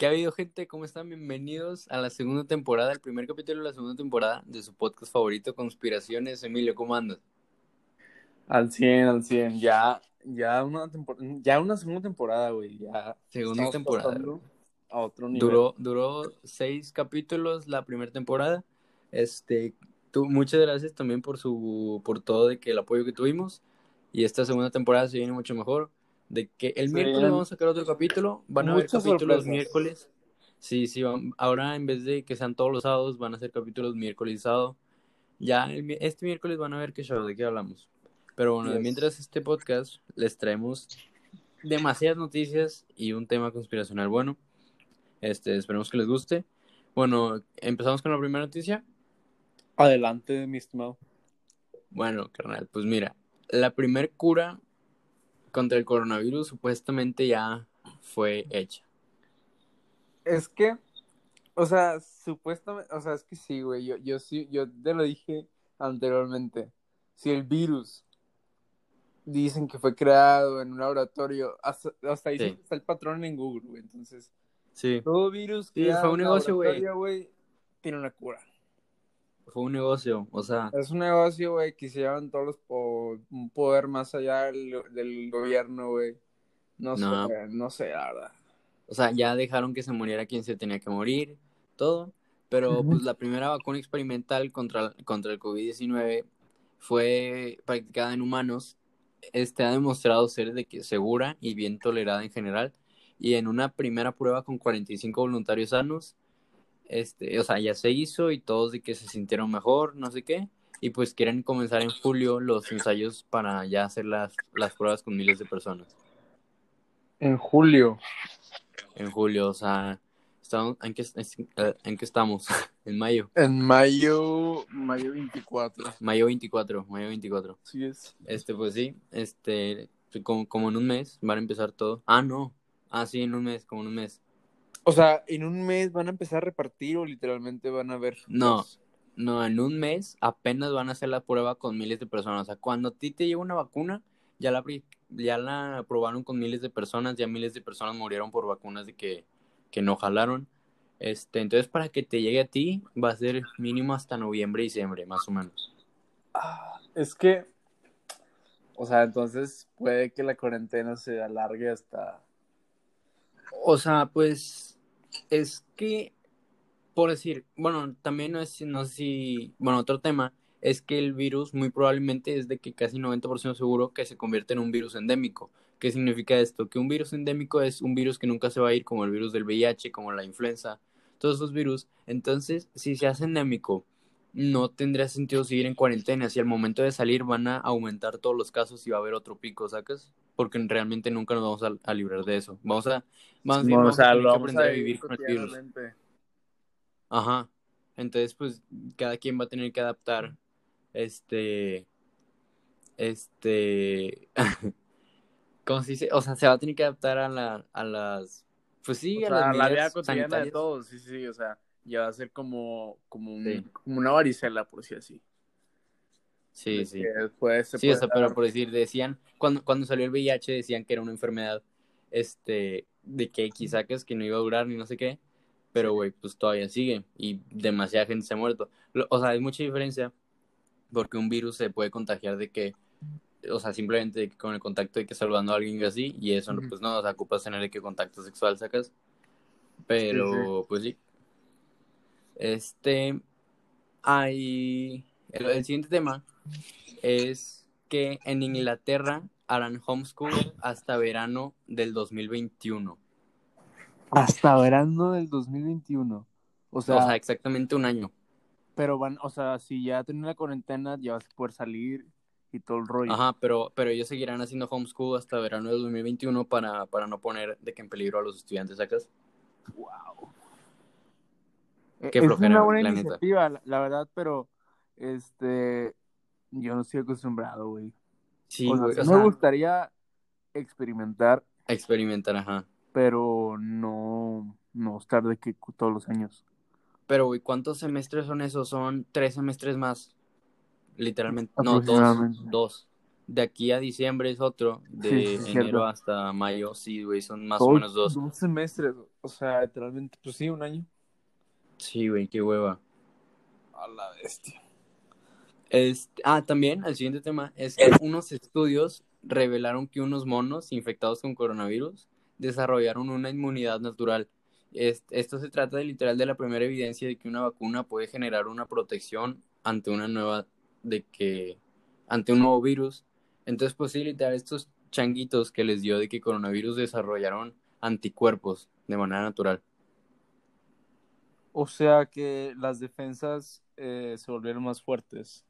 ¿Qué ha habido, gente? ¿Cómo están? Bienvenidos a la segunda temporada, el primer capítulo de la segunda temporada de su podcast favorito, Conspiraciones. Emilio, ¿cómo andas? Al 100, al 100. Ya, ya una, ya una segunda temporada, güey. Ya. Segunda temporada. A otro nivel. Duró, duró seis capítulos la primera temporada. Este, tú, muchas gracias también por su, por todo de que el apoyo que tuvimos. Y esta segunda temporada se viene mucho mejor de que el miércoles vamos a sacar otro capítulo, van a haber capítulos miércoles. Sí, sí, ahora en vez de que sean todos los sábados, van a ser capítulos miércoles y sábado. Ya este miércoles van a ver qué show, de qué hablamos. Pero bueno, mientras este podcast les traemos demasiadas noticias y un tema conspiracional bueno. Este, esperemos que les guste. Bueno, empezamos con la primera noticia. Adelante, mi estimado. Bueno, carnal, pues mira, la primer cura contra el coronavirus supuestamente ya fue hecha. Es que, o sea, supuestamente, o sea, es que sí, güey, yo, yo sí, yo te lo dije anteriormente. Si el virus dicen que fue creado en un laboratorio, hasta, hasta ahí está el patrón en Google, güey, entonces. Sí. Todo virus que fue un negocio, güey, tiene una cura fue un negocio, o sea. Es un negocio, güey, que se llevan todos los un poder más allá del, gobierno, güey. No, sé, no sé, la verdad. O sea, ya dejaron que se muriera quien se tenía que morir, todo. Pero pues la primera vacuna experimental contra, contra el COVID-19 fue practicada en humanos. Este ha demostrado ser de que segura y bien tolerada en general. Y en una primera prueba con 45 voluntarios sanos, este, o sea, ya se hizo y todos de que se sintieron mejor, no sé qué, y pues quieren comenzar en julio los ensayos para ya hacer las, las pruebas con miles de personas. En julio. En julio, o sea, estamos, ¿en, qué, ¿en qué estamos? en mayo. En mayo, mayo 24. Mayo 24, mayo 24. Sí es. Este, pues sí, este, como, como en un mes van a empezar todo. Ah, no. Ah, sí, en un mes, como en un mes. O sea, ¿en un mes van a empezar a repartir o literalmente van a ver? No, no, en un mes apenas van a hacer la prueba con miles de personas. O sea, cuando a ti te llega una vacuna, ya la, ya la probaron con miles de personas, ya miles de personas murieron por vacunas de que, que no jalaron. Este, entonces, para que te llegue a ti, va a ser mínimo hasta noviembre, diciembre, más o menos. Ah, es que, o sea, entonces puede que la cuarentena se alargue hasta... O sea, pues es que, por decir, bueno, también no, es, no sé si, bueno, otro tema es que el virus muy probablemente es de que casi 90% seguro que se convierte en un virus endémico. ¿Qué significa esto? Que un virus endémico es un virus que nunca se va a ir, como el virus del VIH, como la influenza, todos esos virus. Entonces, si se hace endémico, no tendría sentido seguir en cuarentena. Si al momento de salir van a aumentar todos los casos y va a haber otro pico, ¿sacas? Porque realmente nunca nos vamos a, librar de eso. Vamos a, vamos, a, aprender a vivir con el virus. Ajá. Entonces, pues, cada quien va a tener que adaptar este. Este. ¿Cómo se dice? O sea, se va a tener que adaptar a, la, a las. Pues sí, a, la vida cotidiana de todos. Sí, sí, o sea ya va a ser como, como, como una varicela, por decir así. Sí, sí. sí, pero por decir, decían, cuando, cuando salió el VIH decían que era una enfermedad, este, de que quizá que que no iba a durar ni no sé qué, pero güey, pues todavía sigue y demasiada gente se ha muerto. O sea, hay mucha diferencia porque un virus se puede contagiar de que, o sea, simplemente con el contacto de que saludando a alguien así y eso, pues no, o sea, ocupas tener de que contacto sexual sacas, pero pues sí, este, hay, el, siguiente tema es que en Inglaterra harán homeschool hasta verano del 2021. Hasta verano del 2021. O sea, o sea, exactamente un año. Pero van, o sea, si ya tienen la cuarentena, ya vas a poder salir y todo el rollo. Ajá, pero, pero ellos seguirán haciendo homeschool hasta verano del 2021 para, para no poner de que en peligro a los estudiantes, ¿sacas? Wow. E, es una buena iniciativa, la, verdad, pero este yo no estoy acostumbrado, güey. Sí, güey. me gustaría experimentar. Experimentar, ajá. Pero no, no estar de que todos los años. Pero, güey, ¿cuántos semestres son esos? Son tres semestres más. Literalmente. No, dos. Dos. de aquí a diciembre es otro, de Sí, enero hasta mayo, sí, güey, son más o menos dos. Dos semestres, o sea, literalmente, pues sí, un año. Sí, güey, qué hueva. A la bestia. Este, ah, también, el siguiente tema es que unos estudios revelaron que unos monos infectados con coronavirus desarrollaron una inmunidad natural. Es- esto se trata de literal de la primera evidencia de que una vacuna puede generar una protección ante una nueva, de que, ante un nuevo virus. Entonces, pues sí, literal, estos changuitos que les dio de que coronavirus desarrollaron anticuerpos de manera natural. O sea que las defensas eh, se volvieron más fuertes.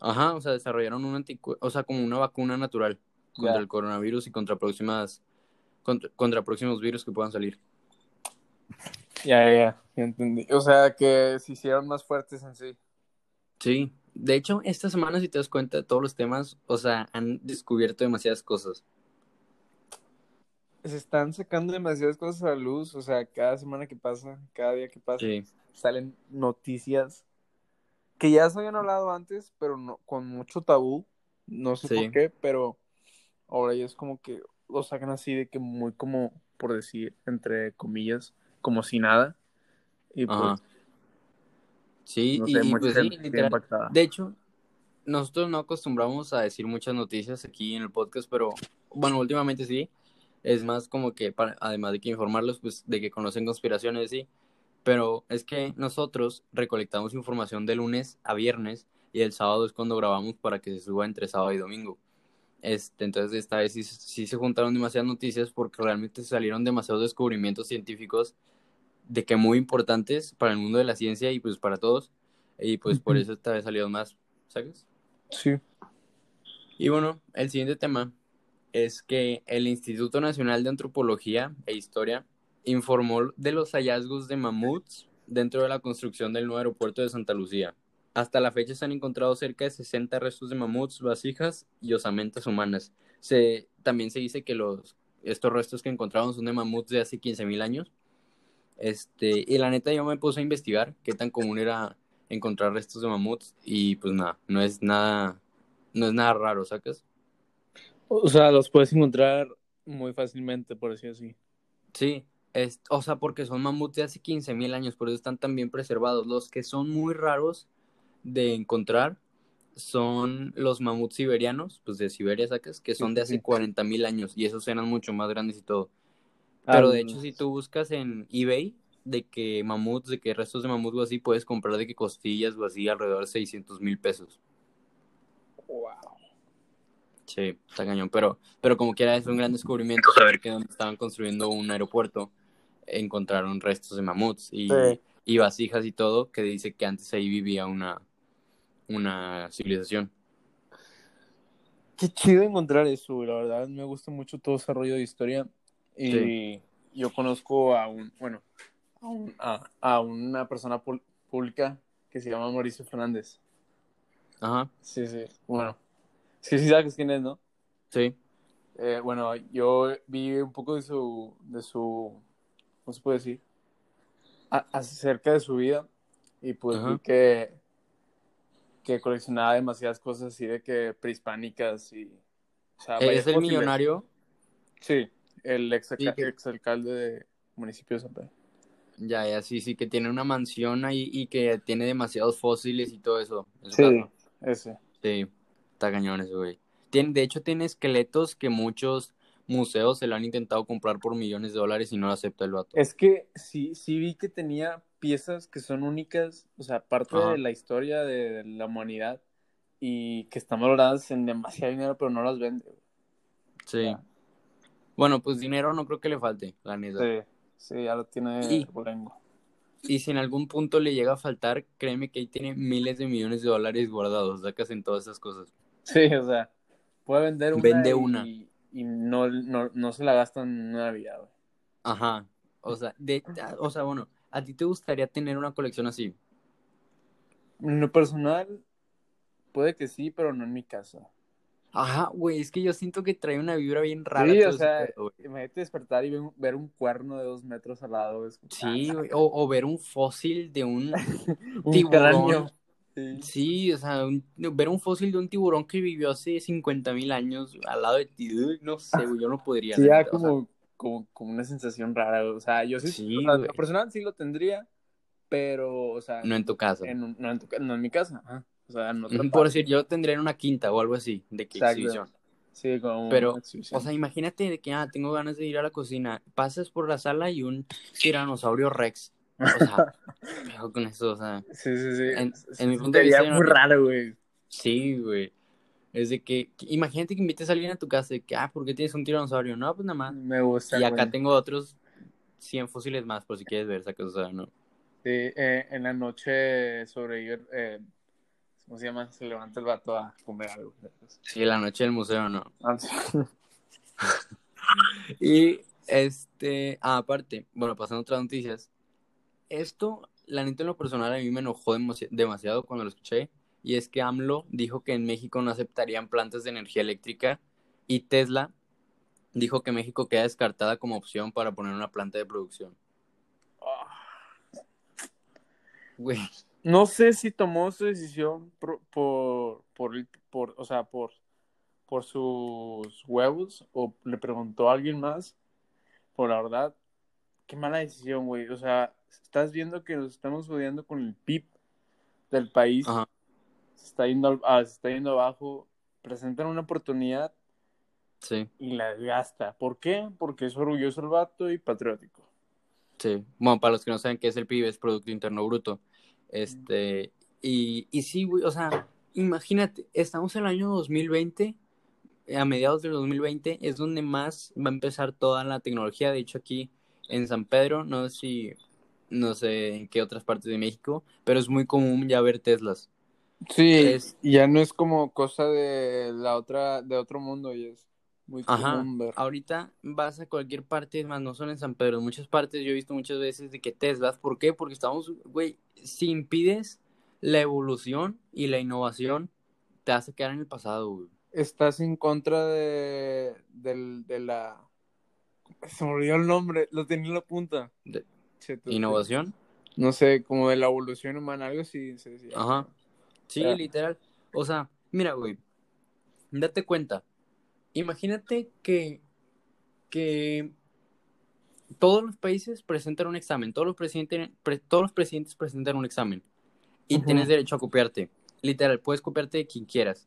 Ajá, o sea, desarrollaron un anticue- o sea, como una vacuna natural contra el coronavirus y contra próximas contra, contra próximos virus que puedan salir. Ya, ya, ya, ya entendí. O sea que se hicieron más fuertes en sí. Sí, de hecho, esta semana si te das cuenta de todos los temas, o sea, han descubierto demasiadas cosas. Se están sacando demasiadas cosas a la luz. O sea, cada semana que pasa, cada día que pasa, Sí, salen noticias que ya se habían hablado antes, pero no, con mucho tabú. No sé Sí. por qué, pero ahora ya es como que lo sacan así de que muy como, por decir, entre comillas, como si nada. Y pues, ajá. Sí, no y, sé, y pues sí, literal. De hecho, nosotros no acostumbramos a decir muchas noticias aquí en el podcast, pero bueno, últimamente sí. Es más como que, para, además de que informarlos, pues de que conocen conspiraciones, sí. Pero es que nosotros recolectamos información de lunes a viernes y el sábado es cuando grabamos para que se suba entre sábado y domingo. Este, entonces esta vez sí, sí se juntaron demasiadas noticias porque realmente salieron demasiados descubrimientos científicos de que muy importantes para el mundo de la ciencia y pues para todos. Y pues por eso esta vez salieron más, ¿sabes? Sí. Y bueno, el siguiente tema es que el Instituto Nacional de Antropología e Historia informó de los hallazgos de mamuts dentro de la construcción del nuevo aeropuerto de Santa Lucía. Hasta la fecha se han encontrado cerca de 60 restos de mamuts, vasijas y osamentas humanas. También se dice que los, estos restos que encontraron son de mamuts de hace 15.000 años. Este, y la neta yo me puse a investigar qué tan común era encontrar restos de mamuts y pues nada, no es nada, no es nada raro, ¿sacas? O sea, los puedes encontrar muy fácilmente, por decir así. Sí, es, o sea, porque son mamuts de hace 15.000 años, por eso están tan bien preservados. Los que son muy raros de encontrar son los mamuts siberianos, pues de Siberia, ¿sacas? Que son de hace sí. 40.000 años y esos eran mucho más grandes y todo. Ah, Pero de hecho, si tú buscas en eBay de que mamuts, de que restos de mamuts o así, puedes comprar de que costillas o así alrededor de 600 mil pesos. Wow. Sí, está cañón. Pero, pero como quiera, es un gran descubrimiento saber que donde estaban construyendo un aeropuerto encontraron restos de mamuts y, Sí. y vasijas y todo, que dice que antes ahí vivía una, una civilización. Qué chido encontrar eso, la verdad. Me gusta mucho todo ese rollo de historia. Y Sí. yo conozco a un, bueno, a, un- a- a una persona pública que se llama Mauricio Fernández. Ajá, Sí, sí. Bueno, sí, sí sabes quién es, ¿no? sí, Eh, bueno, yo vi un poco de su, de su, ¿cómo se puede decir? A- acerca de su vida y pues Ajá. vi que, que coleccionaba demasiadas cosas así de que prehispánicas y, o sea, es varias el millonario. Sí, el ex, alcalde de municipio de San Pedro. Ya, ya, sí, sí, que tiene una mansión ahí y que tiene demasiados fósiles y todo eso. Sí, ese. Sí, está cañón güey. Tiene, de hecho, tiene esqueletos que muchos museos se lo han intentado comprar por millones de dólares y no lo acepta el vato. Es que sí, sí vi que tenía piezas que son únicas, o sea, parte Ajá. de la historia de la humanidad y que están valoradas en demasiado dinero, pero no las vende. Sí. Bueno, pues dinero no creo que le falte, la neta. Sí, sí, ya lo tiene Y-. Y si en algún punto le llega a faltar, créeme que ahí tiene miles de millones de dólares guardados, sacas en todas esas cosas. Sí, o sea, puede vender una Vende y, una. y no, no, no se la gastan en una Navidad, güey. Ajá. O sea, de, o sea, bueno, ¿a ti te gustaría tener una colección así? En lo personal, puede que sí, pero no en mi casa. Ajá, güey, es que yo siento que trae una vibra bien rara. Sí, o sea, pedo, imagínate despertar y ver un, ver un cuerno de dos metros al lado. Sí, ah, güey, o, o ver un fósil de un un tiburón. cráneo. Sí. O sea, un- ver un fósil de un tiburón que vivió hace 50 mil años al lado de ti, no sé, yo no podría. Sí, o sea, como, como, como una sensación rara. O sea, yo sí, Sí, o sea, personal sí lo tendría, pero, o sea, no en tu casa. en no, en tu no en mi casa, ajá. O sea, en otra parte. Por decir, yo tendría en una quinta o algo así, de que Exacto. exhibición. Sí, como Pero. O sea, imagínate de que, ah, tengo ganas de ir a la cocina, pasas por la sala y un tiranosaurio rex. O sea, con eso, o sea, sí, sí, sí. en- en mi punto de vista, muy no- raro, güey. sí, güey. Es de que, que- imagínate que invites a alguien a tu casa y que, ah, ¿por qué tienes un tiranosaurio? No, pues nada más. Me gusta. Y acá güey. tengo otros 100 fósiles más, por si quieres ver esa cosa, ¿no? Sí, eh, en la noche sobrevivir, eh, ¿cómo se llama? Se levanta el vato a comer algo. Sí, la noche del museo, ¿no? Ah, sí. Y, este, ah, aparte, bueno, pasando a otras noticias, esto, la neta en lo personal a mí me enojó demasi- demasiado cuando lo escuché, y es que AMLO dijo que en México no aceptarían plantas de energía eléctrica, y Tesla dijo que México queda descartada como opción para poner una planta de producción. Güey, No sé si tomó su decisión por, por, por, o sea, por, por sus huevos o le preguntó a alguien más. Por la verdad, qué mala decisión, güey. O sea, estás viendo que nos estamos jodiendo con el PIB del país. Ajá. Se está yendo, al- ah, se está yendo abajo. Presentan una oportunidad sí, y la gasta. ¿Por qué? Porque es orgulloso el vato y patriótico. sí. Bueno, para los que no saben qué es el PIB, es Producto Interno Bruto. Este, y, y sí, güey, o sea, imagínate, estamos en el año 2020, a mediados del 2020 es donde más va a empezar toda la tecnología. De hecho, aquí en San Pedro, no sé si, no sé en qué otras partes de México, pero es muy común ya ver Teslas. Sí, Es- ya no es como cosa de la otra, de otro mundo, y es muy Ajá, común ver. ahorita vas a cualquier parte, más, no solo en San Pedro, en muchas partes yo he visto muchas veces de que Teslas, ¿por qué? Porque estamos, güey, si impides la evolución y la innovación, te a quedar en el pasado, güey. Estás en contra de, de la... Se me olvidó el nombre, lo tenía en la punta. De- Cheto, ¿Innovación? No sé, como de la evolución humana, algo así se decía. Ajá. Sí, Ya. literal. O sea, mira, güey, date cuenta. Imagínate que, que todos los países presentan un examen, todos los presidentes, pre- todos los presidentes presentan un examen y tienes derecho a copiarte. Literal, puedes copiarte de quien quieras.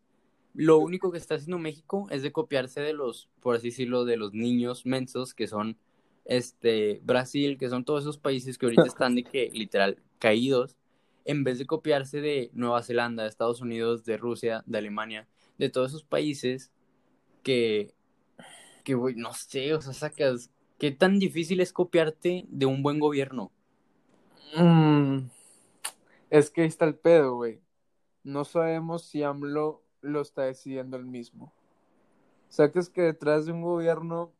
Lo único que está haciendo México es de copiarse de los, por así decirlo, de los niños mensos que son este Brasil, que son todos esos países que ahorita están de que literal caídos, en vez de copiarse de Nueva Zelanda, de Estados Unidos, de Rusia, de Alemania, de todos esos países que, que güey, no sé, o sea, sacas, ¿qué tan difícil es copiarte de un buen gobierno? Mm, es que ahí está el pedo, güey. No sabemos si AMLO lo está decidiendo él mismo. Sacas que detrás de un gobierno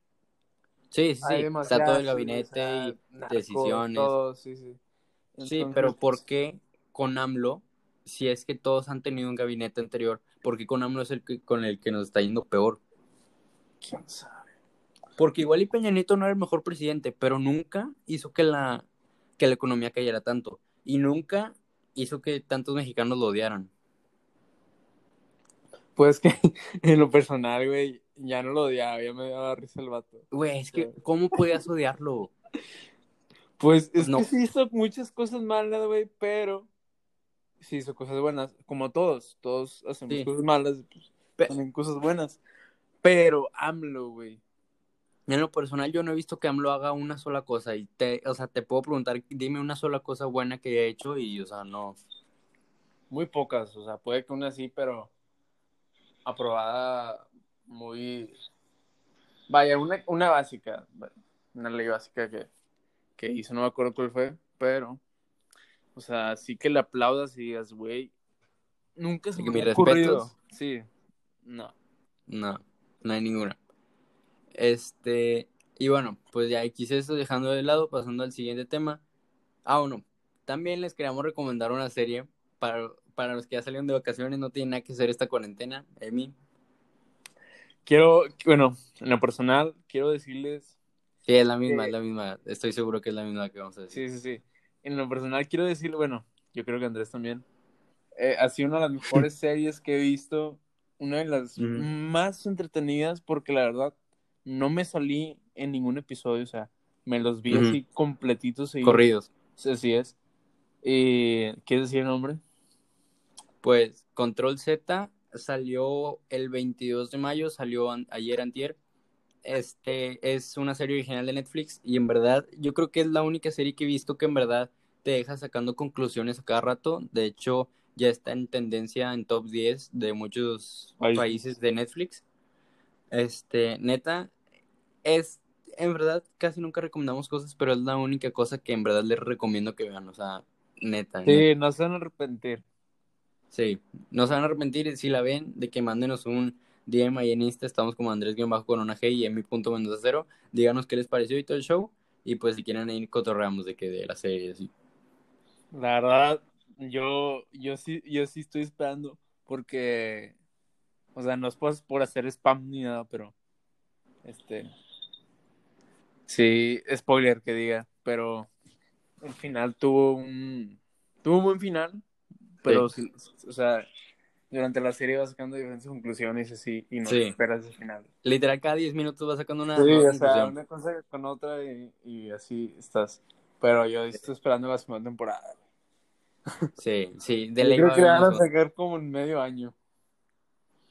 Sí, sí, sí, está todo el gabinete o sea, y decisiones. todo, sí, sí. Sí, Entonces, pero ¿por qué con AMLO, si es que todos han tenido un gabinete anterior, por qué con AMLO es el que, con el que nos está yendo peor? ¿Quién sabe? Porque igual y Peña Nieto no era el mejor presidente, pero nunca hizo que la, que la economía cayera tanto. Y nunca hizo que tantos mexicanos lo odiaran. Pues que en lo personal, güey, ya no lo odiaba, ya me daba risa el vato. Güey, es que. ¿cómo podías odiarlo? Pues es No. que sí hizo muchas cosas malas, güey, pero sí hizo cosas buenas, como todos, todos hacemos Sí. cosas malas, pues, Pe- también cosas buenas. Pero AMLO, güey. En lo personal, yo no he visto que AMLO haga una sola cosa. Y te, o sea, te puedo preguntar, dime una sola cosa buena que haya hecho y, o sea, no. Muy pocas, o sea, puede que una sí, pero aprobada muy... Vaya, una, una básica, una ley básica que, que hizo, no me acuerdo cuál fue, pero, o sea, sí que le aplaudas y digas, güey, nunca se me mis ocurrido. Sí, no. No, no hay ninguna. Este, y bueno, pues ya quise eso dejando de lado, pasando al siguiente tema. Ah, bueno, también les queríamos recomendar una serie para, para los que ya salieron de vacaciones, no tienen nada que hacer esta cuarentena. Emi, Quiero, bueno, en lo personal, quiero decirles, sí, es la misma, es la misma. Estoy seguro que es la misma que vamos a decir. sí, sí, sí, en lo personal quiero decir, bueno, yo creo que Andrés también, eh, ha sido una de las mejores series que he visto, una de las más entretenidas, porque la verdad no me salí en ningún episodio, o sea, me los vi Ujú. así completitos. seguidos. Corridos. Sí, Así es. Eh, ¿Quieres decir el nombre? Pues Control Z salió el 22 de mayo, salió an- ayer antier. Este es una serie original de Netflix y en verdad yo creo que es la única serie que he visto que en verdad te deja sacando conclusiones a cada rato. De hecho, ya está en tendencia en top 10 de muchos Países. países de Netflix. Este, neta, es en verdad casi nunca recomendamos cosas, pero es la única cosa que en verdad les recomiendo que vean, o sea, neta. neta. Sí, no se van a arrepentir. Sí, no se van a arrepentir si la ven de que mándenos un DM ahí en Insta, estamos como Andrés bajo con una G y en mi punto cero, díganos qué les pareció y todo el show y pues si quieren ir cotorreamos de que de la serie así. La verdad, yo, yo sí, yo sí estoy esperando porque, o sea, no es por, por hacer spam ni nada, pero, este, sí, spoiler que diga, pero el final tuvo un, tuvo un buen final, pero, sí, o sea, durante la serie va sacando diferentes conclusiones y así, y no Sí. esperas el final. Literal cada 10 minutos va sacando una Sí, o sea, conclusión. una cosa con otra y, y así estás. Pero yo estoy esperando la segunda temporada. Sí, sí, de Yo ley creo que van a sacar como en medio año.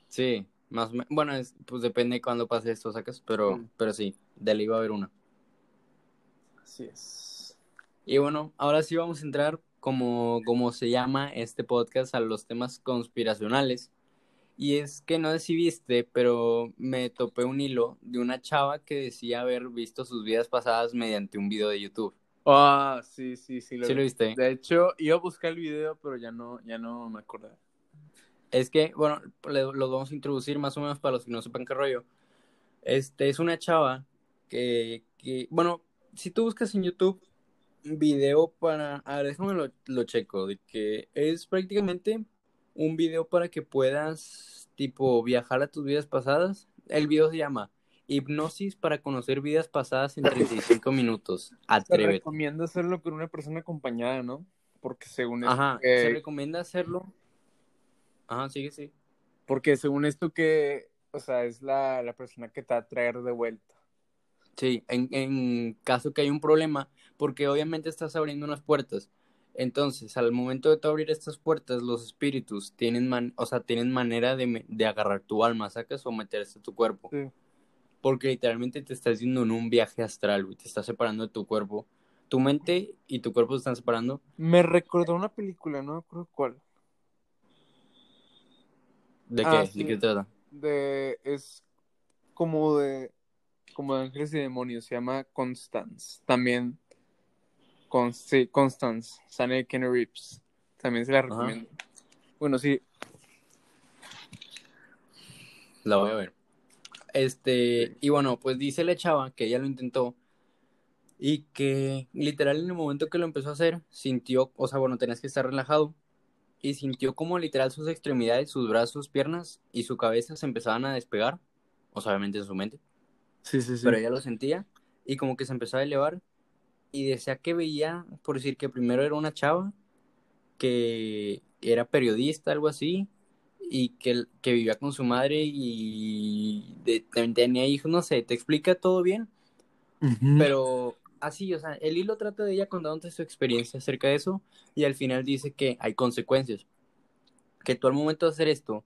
Sí, más o menos, bueno, es- pues depende de cuándo pase esto, sacas, pero, Mm. pero sí, de ley va a haber una. Así es. Y bueno, ahora sí vamos a entrar, como, como se llama este podcast, a los temas conspiracionales. Y es que no sé si viste, pero me topé un hilo de una chava que decía haber visto sus vidas pasadas mediante un video de YouTube. Ah, sí, sí, sí. ¿Sí lo viste? De hecho, iba a buscar el video, pero ya no, ya no me acordé. Es que, bueno, los vamos a introducir más o menos para los que no sepan qué rollo. Este es una chava que, que bueno, si tú buscas en YouTube video para, a ver, déjame lo, lo checo, de que es prácticamente un video para que puedas, tipo, viajar a tus vidas pasadas. El video se llama Hipnosis para conocer vidas pasadas en 35 minutos. Se Atrévete. recomienda hacerlo con una persona acompañada, ¿no? Porque según esto Ajá, que- se recomienda hacerlo. Ajá, sigue, sí. porque según esto que, o sea, es la, la persona que te va a traer de vuelta. Sí, en, en caso que hay un problema, porque obviamente estás abriendo unas puertas. Entonces, al momento de tú abrir estas puertas, los espíritus tienen, man- o sea, tienen manera de, de agarrar tu alma, sacas o meterse a tu cuerpo. Sí. Porque literalmente te estás yendo en un viaje astral, güey, te estás separando de tu cuerpo. Tu mente y tu cuerpo se están separando. Me recordó una película, no me acuerdo cuál. ¿De Ah, qué? sí. ¿De qué trata? De, es como de, como de ángeles y demonios, se llama Constance. También, con, sí, Constance, sale Kenny Reeves. También se la Ajá. recomiendo. Bueno, sí, La voy a ver. Este, y bueno, pues dice la chava que ella lo intentó y que literal en el momento que lo empezó a hacer, sintió, o sea, bueno, tenías que estar relajado y sintió como literal sus extremidades, sus brazos, piernas y su cabeza se empezaban a despegar, o sea, obviamente en su mente, sí, sí, sí. pero ella lo sentía y como que se empezó a elevar y decía que veía, por decir que primero era una chava que era periodista, algo así, y que, que vivía con su madre y de- tenía hijos, no sé, te explica todo bien, pero así, o sea, el hilo trata de ella contándote su experiencia acerca de eso y al final dice que hay consecuencias, que tú al momento de hacer esto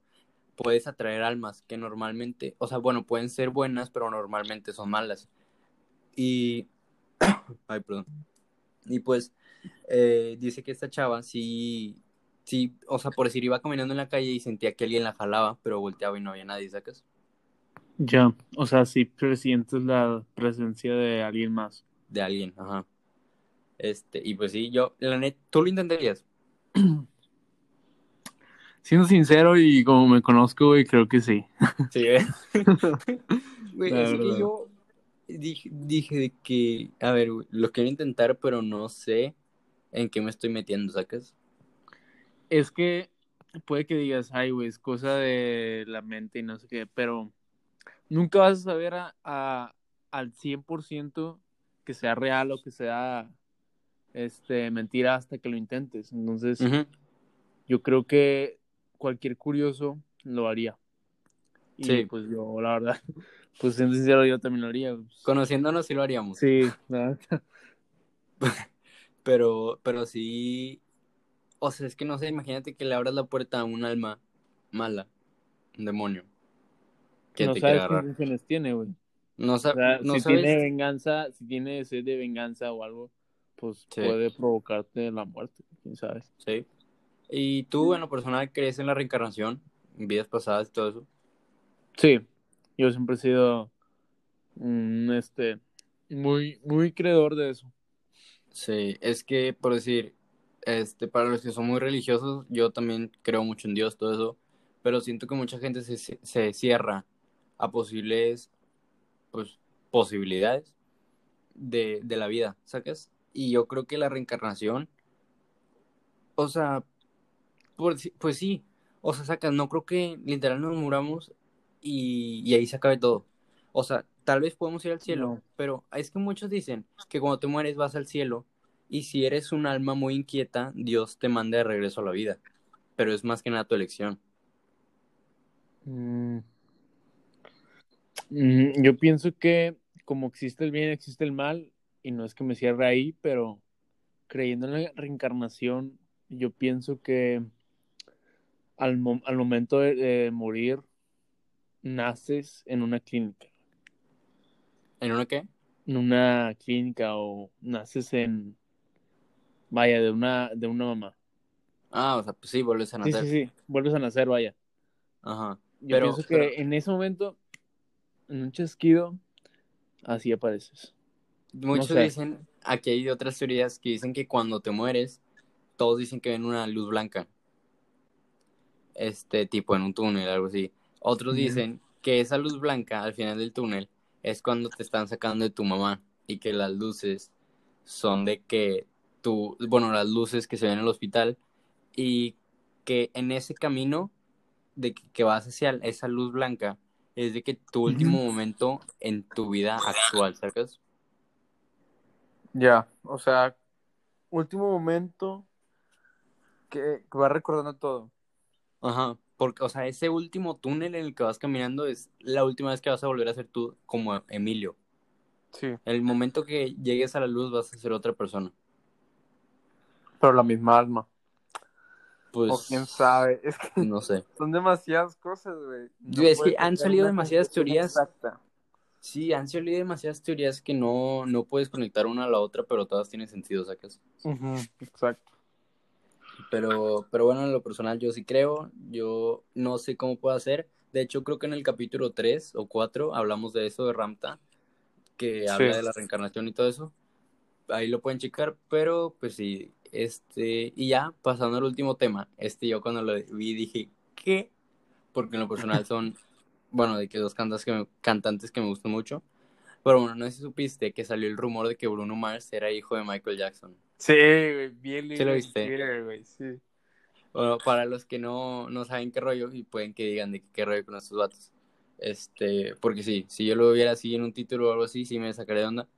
puedes atraer almas que normalmente, o sea, bueno, pueden ser buenas, pero normalmente son malas. Y, ay, perdón. Y pues eh, dice que esta chava sí, sí, o sea, por decir, iba caminando en la calle y sentía que alguien la jalaba, pero volteaba y no había nadie, ¿sacas? Ya, o sea, sí presientes la presencia de alguien más. De alguien, ajá. Este, y pues sí, yo, la neta, ¿tú lo intentarías? Siendo sincero y como me conozco, güey, creo que sí. Sí, ¿eh? Güey, La es que yo dije, dije de que, a ver, güey, lo quiero intentar, pero no sé en qué me estoy metiendo, ¿sacas? Es que puede que digas, ay, güey, es cosa de la mente y no sé qué, pero nunca vas a saber a, a- al 100% que sea real o que sea este mentira hasta que lo intentes. Entonces, yo creo que cualquier curioso lo haría. Y Sí. pues yo, la verdad, pues siendo sincero, yo también lo haría. pues. Conociéndonos sí lo haríamos. Sí, verdad. Pero, pero sí, o sea, es que no sé, imagínate que le abras la puerta a un alma mala, un demonio, que no te sabes qué intenciones tiene, güey. No, sa- O sea, no si sabes, tiene venganza, si tiene sed de venganza o algo, pues Sí. puede provocarte la muerte, quién sabe. sí. ¿Y tú, en lo personal, crees en la reencarnación, en vidas pasadas y todo eso? Sí, yo siempre he sido este, muy, muy creedor de eso. Sí, es que, por decir, este, para los que son muy religiosos, yo también creo mucho en Dios, todo eso, pero siento que mucha gente se, se cierra a posibles, pues, posibilidades de, de la vida, ¿sacas? Y yo creo que la reencarnación, o sea, por pues sí, o sea, sacas, no creo que literal nos muramos y, y ahí se acabe todo. O sea, tal vez podemos ir al cielo, No. pero es que muchos dicen que cuando te mueres vas al cielo y si eres un alma muy inquieta, Dios te manda de regreso a la vida. Pero es más que nada tu elección. Mm. Mm, yo pienso que como existe el bien, existe el mal, y no es que me cierre ahí, pero creyendo en la reencarnación, yo pienso que al, mo- al momento de, de morir, naces en una clínica, ¿En una qué? en una clínica o naces en, vaya, de una, de una mamá. Ah, o sea, pues sí, vuelves a Sí, nacer. sí, sí, vuelves a nacer, vaya. Ajá. Yo Pero- pienso que pero- en ese momento, en un chasquido, así apareces. Muchos sé. dicen, aquí hay otras teorías que dicen que cuando te mueres, todos dicen que ven una luz blanca. Este tipo en un túnel, algo así. Otros dicen que esa luz blanca al final del túnel es cuando te están sacando de tu mamá y que las luces son de que tú, bueno, las luces que se ven en el hospital y que en ese camino de que, que vas hacia esa luz blanca es de que tu último momento en tu vida actual, ¿sabes? Ya, o sea, último momento que, que va recordando todo. Ajá, porque, o sea, ese último túnel en el que vas caminando es la última vez que vas a volver a ser tú como Emilio. Sí. El momento que llegues a la luz vas a ser otra persona. Pero la misma alma. Pues, o quién sabe. Es que no sé. son demasiadas cosas, güey. Es que han salido demasiadas teorías. exacta. Sí, han salido demasiadas teorías que no, no puedes conectar una a la otra, pero todas tienen sentido, ¿sacas? Ujú, exacto. Pero, pero bueno, en lo personal yo sí creo, yo no sé cómo puedo hacer. De hecho, creo que en el capítulo 3 o 4 hablamos de eso de Ramta, que Sí. habla de la reencarnación y todo eso. Ahí lo pueden checar, pero pues sí, este, y ya, pasando al último tema, este yo cuando lo vi dije, ¿qué? Porque en lo personal son, bueno, de que dos cantantes que me, cantantes que me gustan mucho. Pero bueno, no sé si supiste que salió el rumor de que Bruno Mars era hijo de Michael Jackson. Sí, güey, bien ¿Sí lo viste? Twitter, güey, sí. Bueno, para los que no, no saben qué rollo y pueden que digan de qué rollo con estos vatos. Este, porque sí, si yo lo viera así en un título o algo así, sí me sacaría de onda.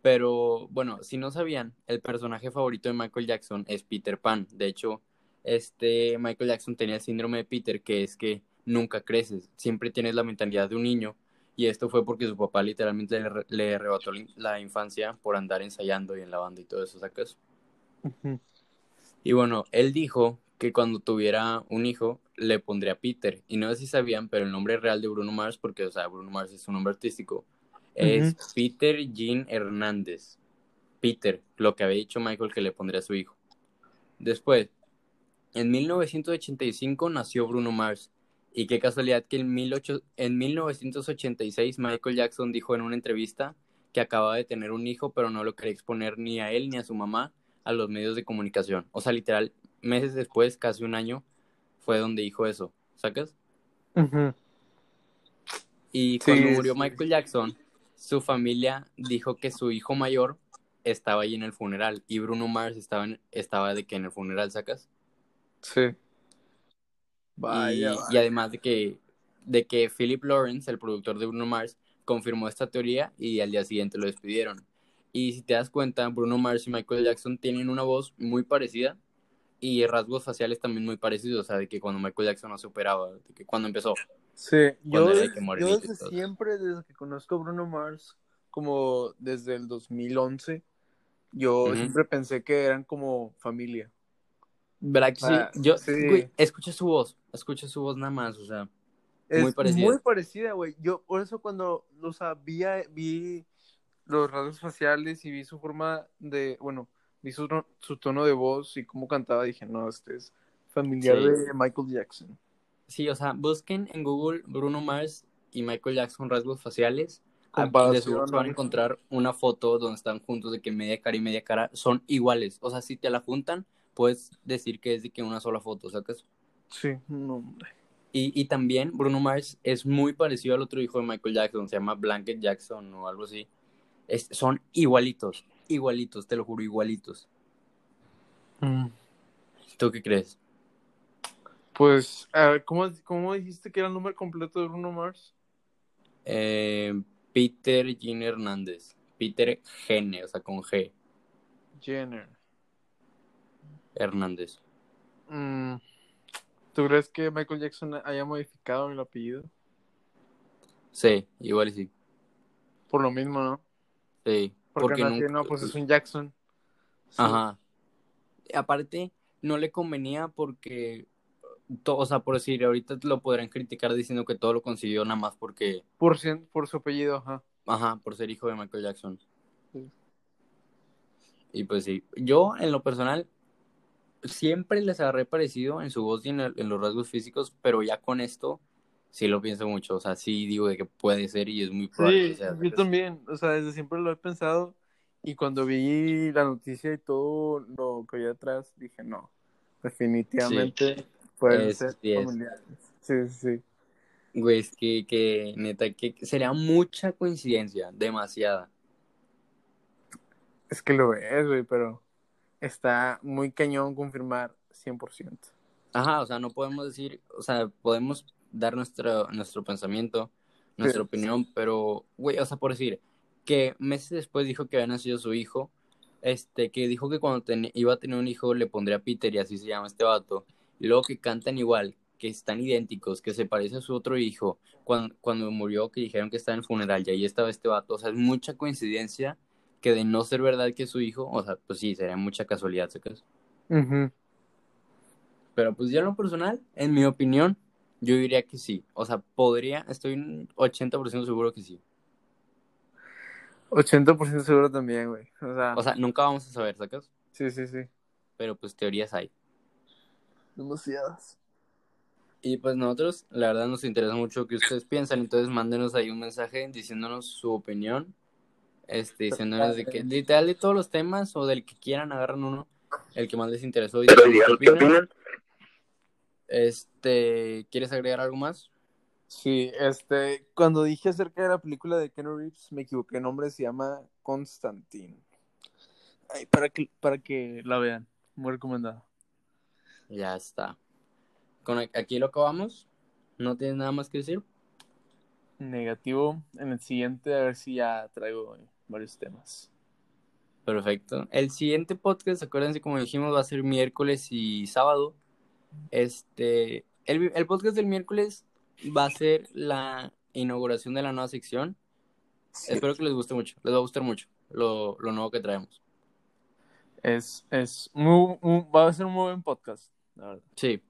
Pero bueno, si no sabían, el personaje favorito de Michael Jackson es Peter Pan. De hecho, este Michael Jackson tenía el síndrome de Peter, que es que nunca creces, siempre tienes la mentalidad de un niño. Y esto fue porque su papá literalmente le, le arrebató la- infancia por andar ensayando y en la banda y todo eso, ¿sacas? Y bueno, él dijo que cuando tuviera un hijo le pondría Peter. Y no sé si sabían, pero el nombre real de Bruno Mars, porque, o sea, Bruno Mars es un nombre artístico, es Peter Jean Hernández. Peter, lo que había dicho Michael que le pondría a su hijo. Después, en 1985 nació Bruno Mars. Y qué casualidad que en, 18 en 1986 Michael Jackson dijo en una entrevista que acababa de tener un hijo, pero no lo quería exponer ni a él ni a su mamá a los medios de comunicación. O sea, literal, meses después, casi un año, fue donde dijo eso, ¿sacas? Y Sí, cuando murió sí. Michael Jackson, su familia dijo que su hijo mayor estaba ahí en el funeral y Bruno Mars estaba, en- estaba de que en el funeral, ¿sacas? Sí. Y, Vaya, y además de que, de que Philip Lawrence, el productor de Bruno Mars, confirmó esta teoría y al día siguiente lo despidieron. Y si te das cuenta, Bruno Mars y Michael Jackson tienen una voz muy parecida y rasgos faciales también muy parecidos, o sea, de que cuando Michael Jackson no se operaba, de que cuando empezó. Sí, yo, de yo desde siempre, desde que conozco a Bruno Mars, como desde el 2011, yo siempre pensé que eran como familia. ¿Verdad que sí? Ah, Yo, sí. güey, escucha su voz, escucha su voz nada más, o sea, Es Muy parecida. muy parecida, güey. Yo por eso cuando, o sea, vi, vi los rasgos faciales y vi su forma de, bueno, vi su, su tono de voz y cómo cantaba, dije, no, este es familiar Sí. de Michael Jackson. sí, o sea, busquen en Google Bruno Mars y Michael Jackson rasgos faciales. De seguro van a encontrar una foto donde están juntos de que media cara y media cara son iguales. O sea, si te la juntan, puedes decir que es de que una sola foto, ¿sacas? Sí, no, hombre. Y, y también Bruno Mars es muy parecido al otro hijo de Michael Jackson, se llama Blanket Jackson o algo así. Es- son igualitos, igualitos, te lo juro, igualitos. Mm. ¿Tú qué crees? Pues, a ver, ¿cómo, ¿cómo dijiste que era el nombre completo de Bruno Mars? Eh, Peter Gene Hernández. Peter Gene, o sea, con G. Jenner. Hernández. Mm, ¿Tú crees que Michael Jackson haya modificado el apellido? Sí, igual sí. Por lo mismo, ¿no? Sí. Porque, nunca- no, pues es un Jackson. Sí. Ajá. Aparte, no le convenía porque, to- o sea, por decir, ahorita lo podrán criticar diciendo que todo lo consiguió nada más porque, Por, cien- por su apellido, ajá. ajá, por ser hijo de Michael Jackson. Sí. Y pues sí, yo en lo personal siempre les agarré parecido en su voz y en, el- en los rasgos físicos, pero ya con esto sí lo pienso mucho, o sea, sí digo de que puede ser y es muy probable Sí, sea. yo también, o sea, desde siempre lo he pensado y cuando vi la noticia y todo lo que había atrás, dije, no, definitivamente pueden Es- ser sí familiares. Sí, sí, sí. Güey, es que, que neta, que sería mucha coincidencia, demasiada. Es que lo es, güey, pero está muy cañón confirmar 100%. Ajá, o sea, no podemos decir, o sea, podemos dar nuestro, nuestro pensamiento, nuestra Sí. opinión, pero, güey, o sea, por decir, que meses después dijo que había nacido su hijo, este, que dijo que cuando ten- iba a tener un hijo le pondría Peter y así se llama este vato, y luego que cantan igual, que están idénticos, que se parece a su otro hijo, cuando, cuando murió que dijeron que estaba en el funeral y ahí estaba este vato, o sea, es mucha coincidencia que de no ser verdad que es su hijo, o sea, pues sí, sería mucha casualidad, ¿sacas? Pero pues en lo personal, en mi opinión, yo diría que sí. O sea, podría, estoy un 80% seguro que sí. 80% seguro también, güey. O sea, O sea, nunca vamos a saber, ¿sacas? sí, sí, sí. Pero pues teorías hay. Demasiadas. Y pues nosotros, la verdad, nos interesa mucho que ustedes piensan. Entonces, mándenos ahí un mensaje diciéndonos su opinión. Este, diciéndonos de que, literal, de todos los temas o del que quieran, agarran uno, el que más les interesó y díganos qué opinan. Este, ¿quieres agregar algo más? Sí, este, cuando dije acerca de la película de Keanu Reeves, me equivoqué, el nombre se llama Constantine. Ay, para que, para que la vean, muy recomendada. Ya está. Con aquí lo acabamos. ¿No tienes nada más que decir? Negativo, en el siguiente a ver si ya traigo eh, varios temas. Perfecto. El siguiente podcast, acuérdense, como dijimos, va a ser miércoles y sábado. Este, el, el podcast del miércoles va a ser la inauguración de la nueva sección. Espero que les guste mucho. Les va a gustar mucho lo, lo nuevo que traemos. Es, es muy, muy- va a ser un muy buen podcast, la verdad. Sí,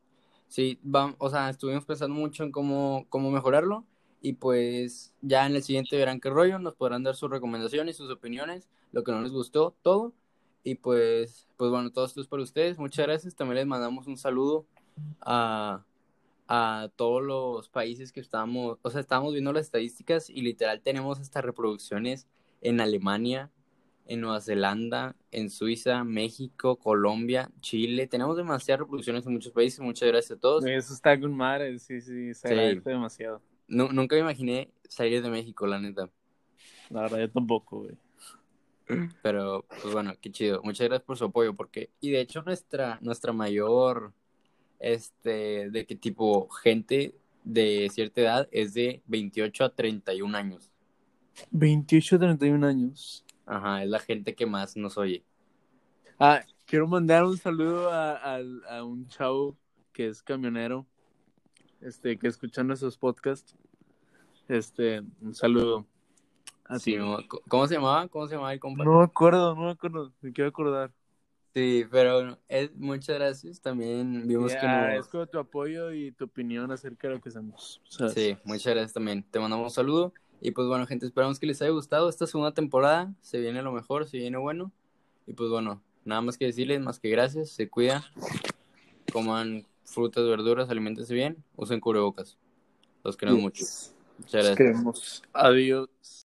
sí, va, o sea, estuvimos pensando mucho en cómo, cómo mejorarlo y pues ya en el siguiente verán qué rollo, nos podrán dar sus recomendaciones, sus opiniones, lo que no les gustó, todo. Y pues, pues bueno, todo esto es para ustedes. Muchas gracias. También les mandamos un saludo a, a todos los países que estamos, o sea, estamos viendo las estadísticas y literal tenemos hasta reproducciones en Alemania, en Nueva Zelanda, en Suiza, México, Colombia, Chile. Tenemos demasiadas reproducciones en muchos países. Muchas gracias a todos. Eso está con madre, sí, sí, se Sí. agradece demasiado. Nu- nunca me imaginé salir de México, la neta. La verdad, yo tampoco, güey. Pero, pues bueno, qué chido. Muchas gracias por su apoyo, porque, y de hecho, nuestra, nuestra mayor, este, de qué tipo, gente de cierta edad es de 28 a 31 años. 28 31 años. Ajá, es la gente que más nos oye. Ah, quiero mandar un saludo a, a, a un chavo que es camionero, este, que escucha nuestros podcasts. Este, un saludo. A Sí, ti. no, ¿Cómo se llamaba? ¿Cómo se llamaba el compa? No me acuerdo, no me acuerdo, me quiero acordar. Sí, pero es, muchas gracias. También vimos Te que no. agradezco tu apoyo y tu opinión acerca de lo que hacemos. ¿sabes? Sí, muchas gracias también. Te mandamos un saludo. Y pues bueno, gente, esperamos que les haya gustado esta segunda temporada. Se viene lo mejor, se viene bueno. Y pues bueno, nada más que decirles, más que gracias. Se cuidan. Coman frutas, verduras, alimentense bien. Usen cubrebocas. Los queremos mucho. Muchas gracias. Queremos. Adiós.